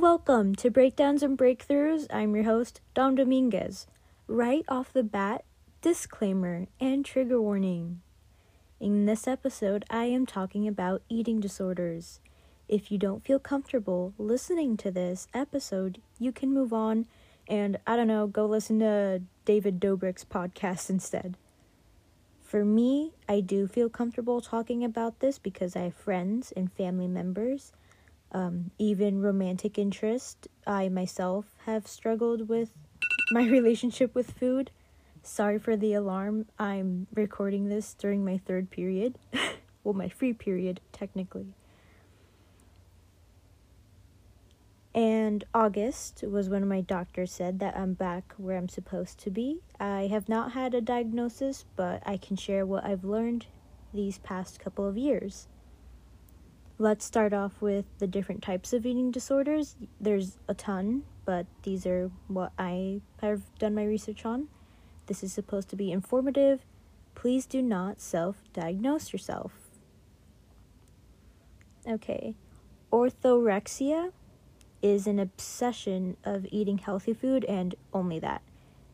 welcome to Breakdowns and Breakthroughs. I'm your host, Dom Dominguez. Right off the bat, disclaimer and trigger warning. In this episode, I am talking about eating disorders. If you don't feel comfortable listening to this episode, you can move on and, I don't know, go listen to David Dobrik's podcast instead. For me, I do feel comfortable talking about this because I have friends and family members um, even romantic interest. I myself have struggled with my relationship with food. Sorry for the alarm. I'm recording this during my third period. well, my free period, technically. And August was when my doctor said that I'm back where I'm supposed to be. I have not had a diagnosis, but I can share what I've learned these past couple of years. Let's start off with the different types of eating disorders. There's a ton, but these are what I have done my research on. This is supposed to be informative. Please do not self diagnose yourself. Okay, orthorexia is an obsession of eating healthy food and only that.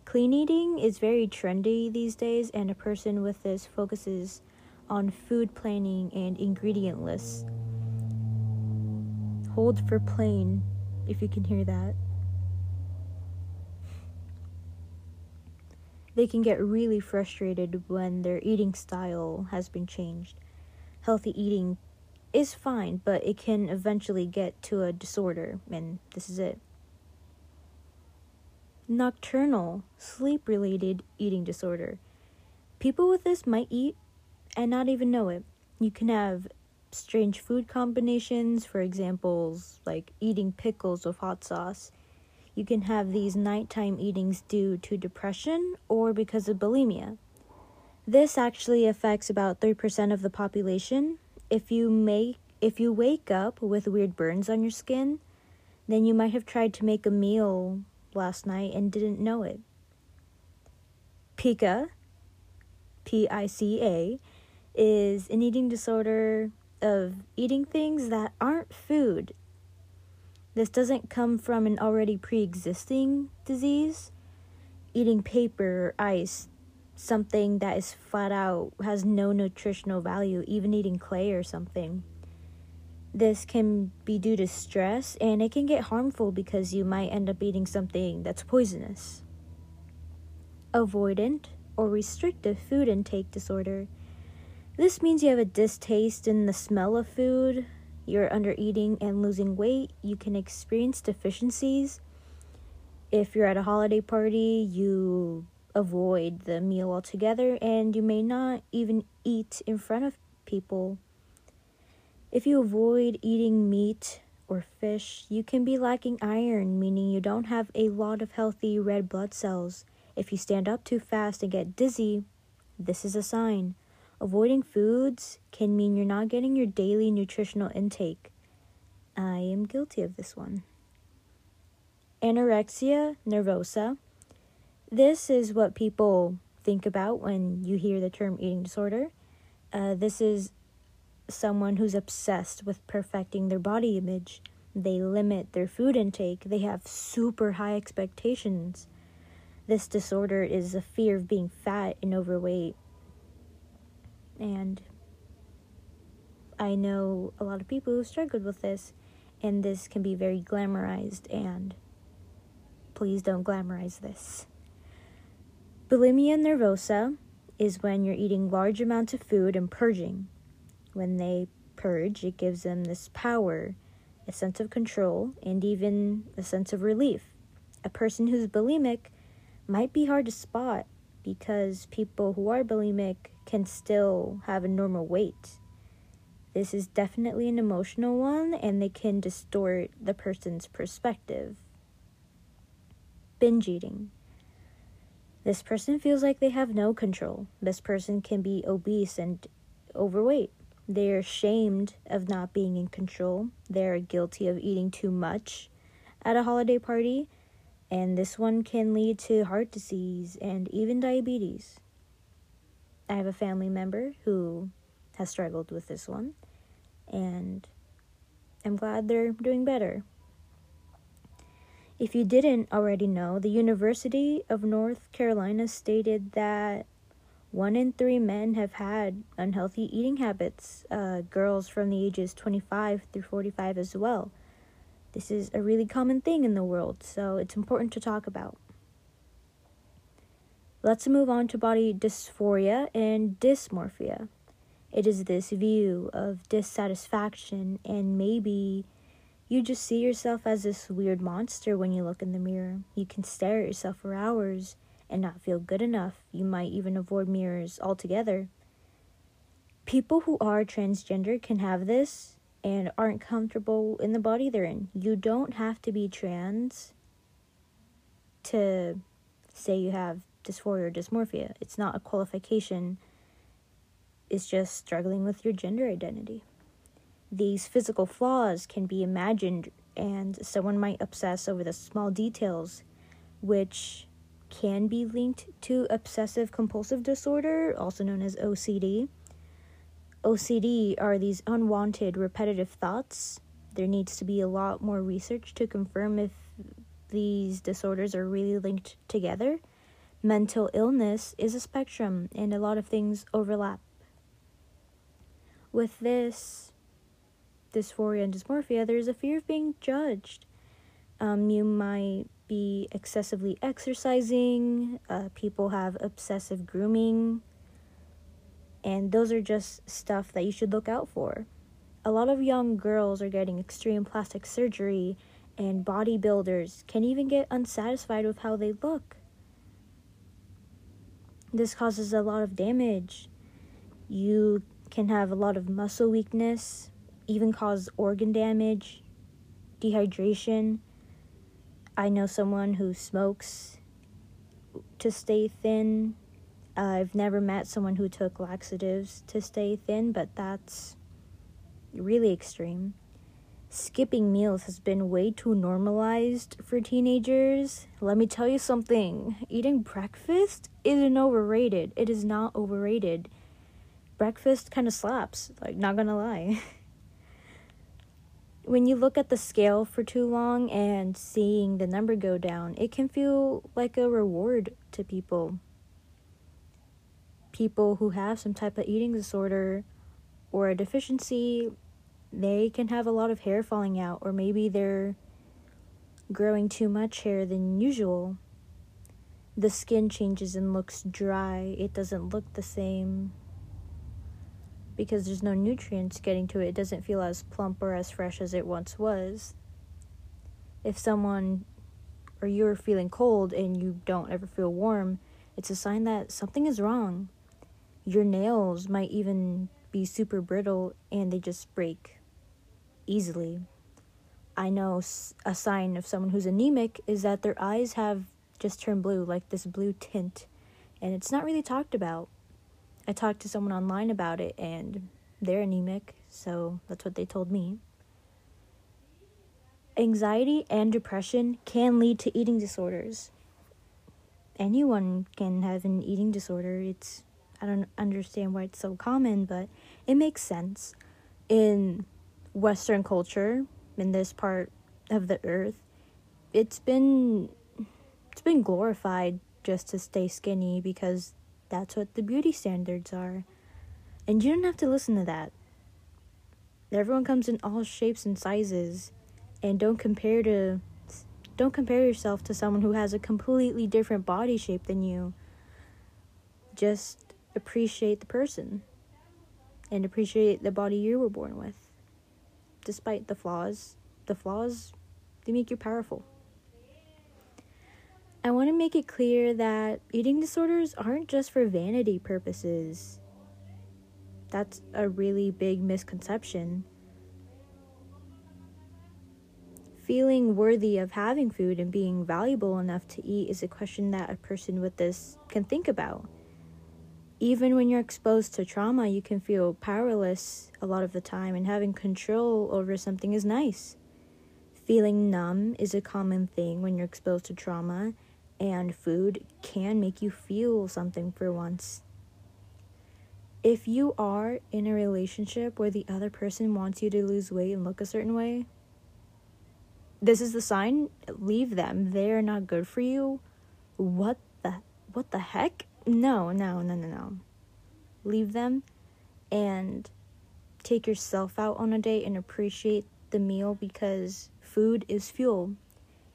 Clean eating is very trendy these days, and a person with this focuses on food planning and ingredient lists Hold for plane, if you can hear that. They can get really frustrated when their eating style has been changed. Healthy eating is fine, but it can eventually get to a disorder, and this is it. Nocturnal, sleep related eating disorder. People with this might eat and not even know it. You can have strange food combinations, for examples like eating pickles with hot sauce. You can have these nighttime eatings due to depression or because of bulimia. This actually affects about 3% of the population. If you make if you wake up with weird burns on your skin, then you might have tried to make a meal last night and didn't know it. Pica, P I C A, is an eating disorder of eating things that aren't food. This doesn't come from an already pre existing disease. Eating paper or ice, something that is flat out has no nutritional value, even eating clay or something. This can be due to stress and it can get harmful because you might end up eating something that's poisonous. Avoidant or restrictive food intake disorder this means you have a distaste in the smell of food, you're under eating and losing weight, you can experience deficiencies. If you're at a holiday party, you avoid the meal altogether and you may not even eat in front of people. If you avoid eating meat or fish, you can be lacking iron, meaning you don't have a lot of healthy red blood cells. If you stand up too fast and get dizzy, this is a sign. Avoiding foods can mean you're not getting your daily nutritional intake. I am guilty of this one. Anorexia nervosa. This is what people think about when you hear the term eating disorder. Uh, this is someone who's obsessed with perfecting their body image. They limit their food intake, they have super high expectations. This disorder is a fear of being fat and overweight and I know a lot of people who struggled with this, and this can be very glamorized, and please don't glamorize this. Bulimia nervosa is when you're eating large amounts of food and purging. When they purge, it gives them this power, a sense of control, and even a sense of relief. A person who's bulimic might be hard to spot because people who are bulimic can still have a normal weight. This is definitely an emotional one, and they can distort the person's perspective. Binge eating. This person feels like they have no control. This person can be obese and overweight. They are ashamed of not being in control. They are guilty of eating too much at a holiday party, and this one can lead to heart disease and even diabetes. I have a family member who has struggled with this one, and I'm glad they're doing better. If you didn't already know, the University of North Carolina stated that one in three men have had unhealthy eating habits, uh, girls from the ages 25 through 45 as well. This is a really common thing in the world, so it's important to talk about. Let's move on to body dysphoria and dysmorphia. It is this view of dissatisfaction, and maybe you just see yourself as this weird monster when you look in the mirror. You can stare at yourself for hours and not feel good enough. You might even avoid mirrors altogether. People who are transgender can have this and aren't comfortable in the body they're in. You don't have to be trans to say you have dysphoria or dysmorphia. It's not a qualification, it's just struggling with your gender identity. These physical flaws can be imagined, and someone might obsess over the small details, which can be linked to obsessive compulsive disorder, also known as OCD. OCD are these unwanted repetitive thoughts. There needs to be a lot more research to confirm if these disorders are really linked together. Mental illness is a spectrum, and a lot of things overlap. With this dysphoria and dysmorphia, there's a fear of being judged. Um, you might be excessively exercising, uh, people have obsessive grooming, and those are just stuff that you should look out for. A lot of young girls are getting extreme plastic surgery, and bodybuilders can even get unsatisfied with how they look. This causes a lot of damage. You can have a lot of muscle weakness, even cause organ damage, dehydration I know someone who smokes to stay thin. Uh, I've never met someone who took laxatives to stay thin, but that's really extreme. Skipping meals has been way too normalized for teenagers. Let me tell you something eating breakfast isn't overrated. It is not overrated. Breakfast kind of slaps, like, not gonna lie. when you look at the scale for too long and seeing the number go down, it can feel like a reward to people. People who have some type of eating disorder or a deficiency, they can have a lot of hair falling out, or maybe they're growing too much hair than usual. The skin changes and looks dry, it doesn't look the same because there's no nutrients getting to it, it doesn't feel as plump or as fresh as it once was. If someone or you're feeling cold and you don't ever feel warm, it's a sign that something is wrong. Your nails might even be super brittle and they just break easily. I know a sign of someone who's anemic is that their eyes have just turned blue, like this blue tint, and it's not really talked about. I talked to someone online about it and they're anemic, so that's what they told me. Anxiety and depression can lead to eating disorders. Anyone can have an eating disorder. It's I don't understand why it's so common, but it makes sense. In western culture, in this part of the earth, it's been it's been glorified just to stay skinny because that's what the beauty standards are. And you don't have to listen to that. Everyone comes in all shapes and sizes and don't compare to don't compare yourself to someone who has a completely different body shape than you. Just appreciate the person and appreciate the body you were born with. Despite the flaws, the flaws they make you powerful. I want to make it clear that eating disorders aren't just for vanity purposes. That's a really big misconception. Feeling worthy of having food and being valuable enough to eat is a question that a person with this can think about. Even when you're exposed to trauma, you can feel powerless a lot of the time, and having control over something is nice. Feeling numb is a common thing when you're exposed to trauma, and food can make you feel something for once. If you are in a relationship where the other person wants you to lose weight and look a certain way, this is the sign, leave them. They're not good for you. What the what the heck? No, no, no, no, no. Leave them and take yourself out on a date and appreciate the meal because food is fuel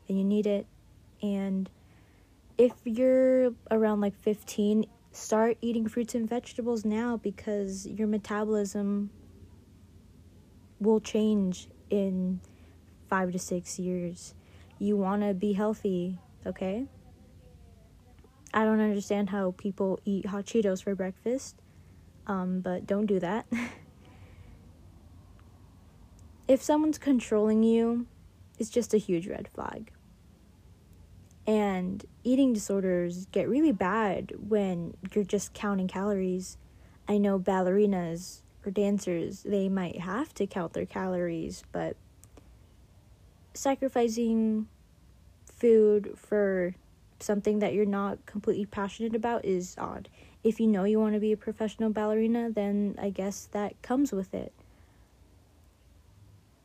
and you need it. And if you're around like 15, start eating fruits and vegetables now because your metabolism will change in five to six years. You want to be healthy, okay? I don't understand how people eat hot Cheetos for breakfast, um, but don't do that. if someone's controlling you, it's just a huge red flag. And eating disorders get really bad when you're just counting calories. I know ballerinas or dancers, they might have to count their calories, but sacrificing food for something that you're not completely passionate about is odd. If you know you want to be a professional ballerina, then I guess that comes with it.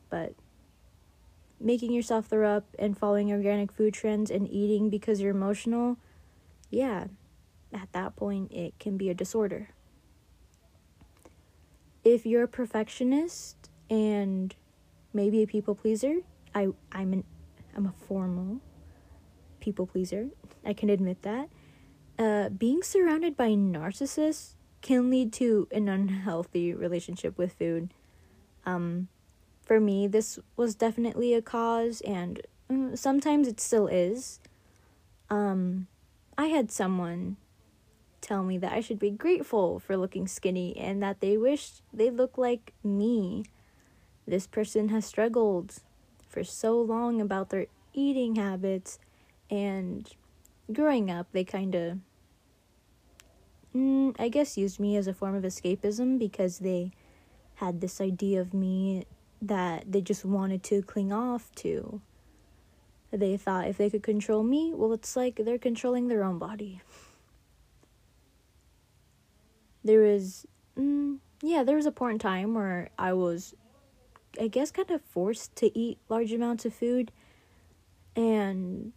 But making yourself throw up and following organic food trends and eating because you're emotional, yeah, at that point it can be a disorder. If you're a perfectionist and maybe a people pleaser, I I'm an I'm a formal people pleaser. I can admit that. Uh, being surrounded by narcissists can lead to an unhealthy relationship with food. Um, for me, this was definitely a cause, and mm, sometimes it still is. Um, I had someone tell me that I should be grateful for looking skinny and that they wished they looked like me. This person has struggled for so long about their eating habits, and growing up, they kind of, mm, I guess, used me as a form of escapism because they had this idea of me that they just wanted to cling off to. They thought if they could control me, well, it's like they're controlling their own body. There was, mm, yeah, there was a point in time where I was, I guess, kind of forced to eat large amounts of food. And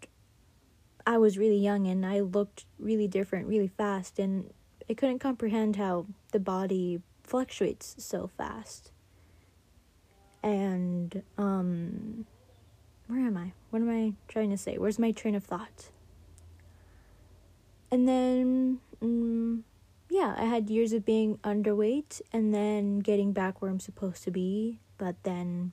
I was really young and I looked really different really fast. And I couldn't comprehend how the body fluctuates so fast and um where am I? What am I trying to say? Where's my train of thought? And then um, yeah, I had years of being underweight and then getting back where I'm supposed to be, but then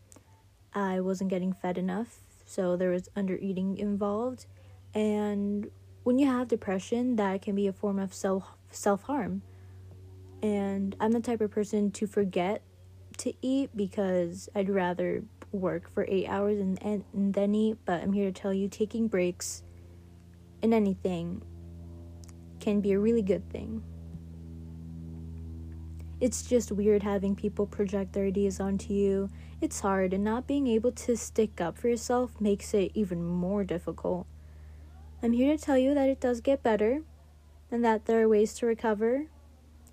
I wasn't getting fed enough, so there was under eating involved. And when you have depression, that can be a form of self self harm. And I'm the type of person to forget to eat because I'd rather work for eight hours and, and, and then eat. But I'm here to tell you taking breaks in anything can be a really good thing. It's just weird having people project their ideas onto you. It's hard, and not being able to stick up for yourself makes it even more difficult. I'm here to tell you that it does get better and that there are ways to recover.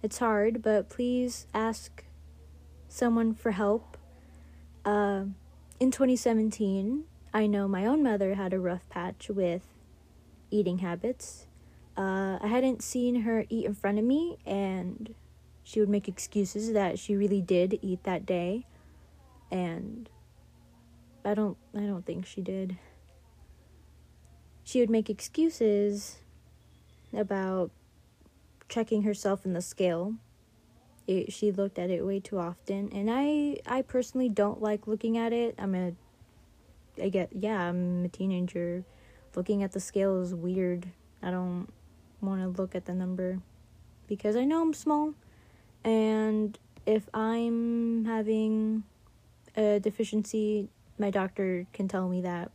It's hard, but please ask someone for help. Uh, in 2017, I know my own mother had a rough patch with eating habits. Uh, I hadn't seen her eat in front of me, and she would make excuses that she really did eat that day, and I don't. I don't think she did. She would make excuses about checking herself in the scale. It, she looked at it way too often and i i personally don't like looking at it. I'm a i get yeah i'm a teenager. Looking at the scale is weird. I don't want to look at the number because i know i'm small and if i'm having a deficiency my doctor can tell me that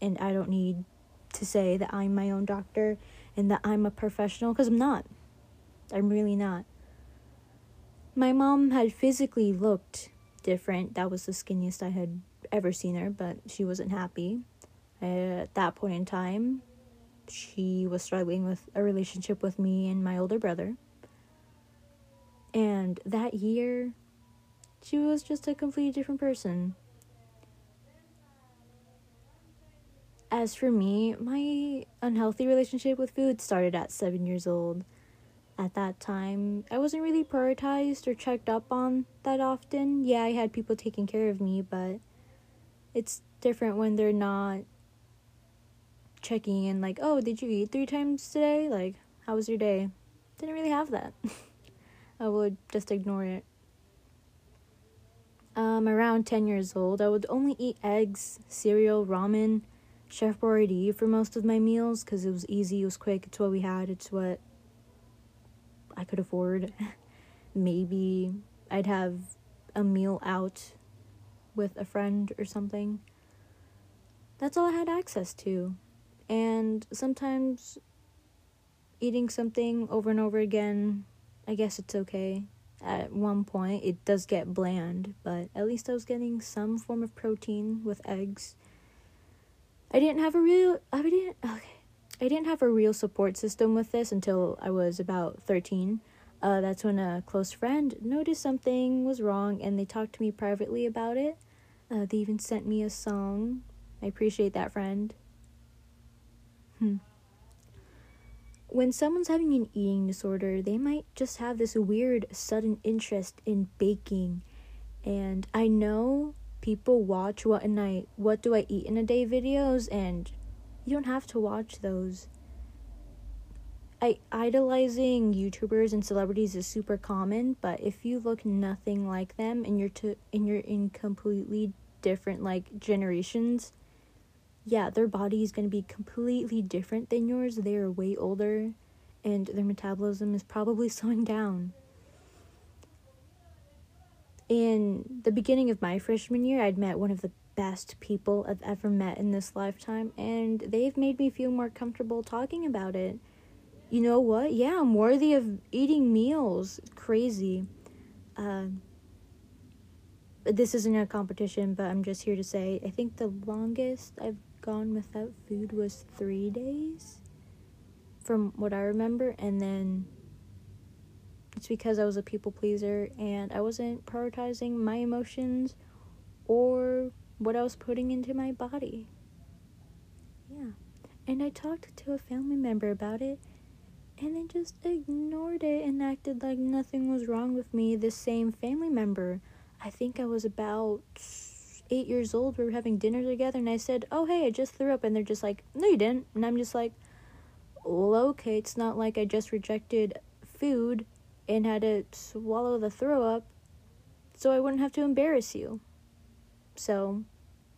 and i don't need to say that i'm my own doctor and that i'm a professional because i'm not i'm really not my mom had physically looked different. That was the skinniest I had ever seen her, but she wasn't happy. At that point in time, she was struggling with a relationship with me and my older brother. And that year, she was just a completely different person. As for me, my unhealthy relationship with food started at seven years old. At that time, I wasn't really prioritized or checked up on that often. Yeah, I had people taking care of me, but it's different when they're not checking in, like, oh, did you eat three times today? Like, how was your day? Didn't really have that. I would just ignore it. Um, around 10 years old, I would only eat eggs, cereal, ramen, Chef Boyardee for most of my meals because it was easy, it was quick, it's what we had, it's what I could afford. Maybe I'd have a meal out with a friend or something. That's all I had access to. And sometimes eating something over and over again, I guess it's okay. At one point, it does get bland, but at least I was getting some form of protein with eggs. I didn't have a real I didn't okay. I didn't have a real support system with this until I was about 13. Uh, that's when a close friend noticed something was wrong and they talked to me privately about it. Uh, they even sent me a song. I appreciate that friend. Hmm. When someone's having an eating disorder, they might just have this weird sudden interest in baking. And I know people watch what a night what do I eat in a day videos and you don't have to watch those. I idolizing YouTubers and celebrities is super common, but if you look nothing like them and you're to and you're in completely different like generations, yeah, their body is going to be completely different than yours. They are way older and their metabolism is probably slowing down. In the beginning of my freshman year, I'd met one of the best people I've ever met in this lifetime, and they've made me feel more comfortable talking about it. You know what? Yeah, I'm worthy of eating meals. Crazy. Uh, this isn't a competition, but I'm just here to say I think the longest I've gone without food was three days, from what I remember, and then it's because I was a people pleaser and I wasn't prioritizing my emotions or what I was putting into my body. Yeah. And I talked to a family member about it and they just ignored it and acted like nothing was wrong with me. The same family member. I think I was about eight years old. We were having dinner together and I said, Oh, hey, I just threw up. And they're just like, No, you didn't. And I'm just like, Well, okay, it's not like I just rejected food and had to swallow the throw up so I wouldn't have to embarrass you. So,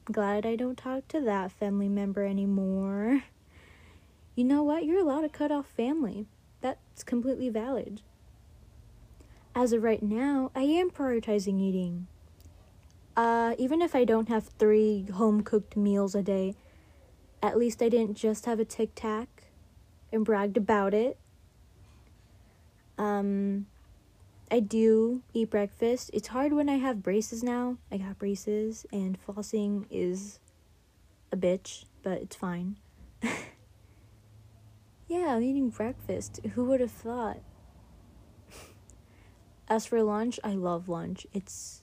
glad I don't talk to that family member anymore. You know what? You're allowed to cut off family. That's completely valid. As of right now, I am prioritizing eating. Uh, even if I don't have three home cooked meals a day, at least I didn't just have a tic tac and bragged about it. Um, I do eat breakfast. It's hard when I have braces now. I got braces, and flossing is a bitch, but it's fine. yeah, I'm eating breakfast. Who would have thought? As for lunch, I love lunch. It's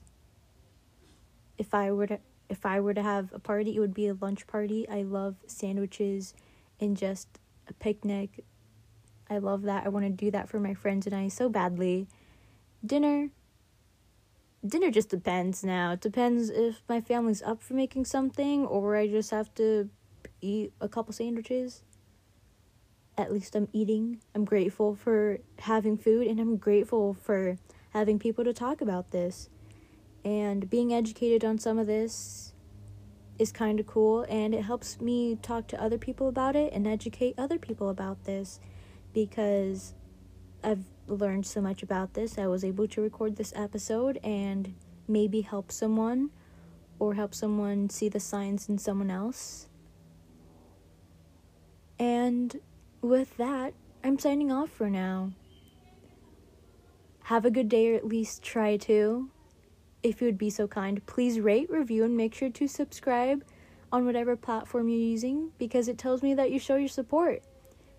if I were to if I were to have a party, it would be a lunch party. I love sandwiches and just a picnic. I love that. I want to do that for my friends and I so badly dinner dinner just depends now. It depends if my family's up for making something or I just have to eat a couple sandwiches. At least I'm eating. I'm grateful for having food and I'm grateful for having people to talk about this. And being educated on some of this is kind of cool and it helps me talk to other people about it and educate other people about this because I've learned so much about this. I was able to record this episode and maybe help someone or help someone see the signs in someone else. And with that, I'm signing off for now. Have a good day, or at least try to. If you would be so kind, please rate, review, and make sure to subscribe on whatever platform you're using because it tells me that you show your support.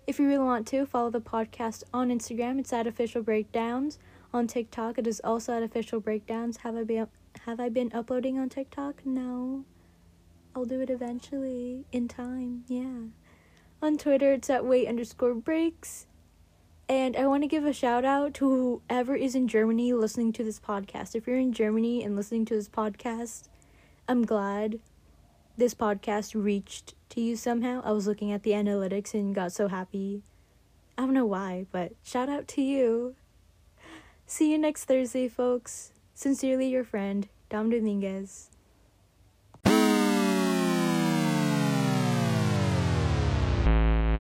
If you really want to, follow the podcast on Instagram. It's at Official Breakdowns. On TikTok, it is also at Official Breakdowns. Have I been have I been uploading on TikTok? No. I'll do it eventually in time. Yeah. On Twitter, it's at wait underscore breaks. And I want to give a shout out to whoever is in Germany listening to this podcast. If you're in Germany and listening to this podcast, I'm glad this podcast reached to you somehow. I was looking at the analytics and got so happy. I don't know why, but shout out to you. See you next Thursday, folks. Sincerely, your friend, Dom Dominguez.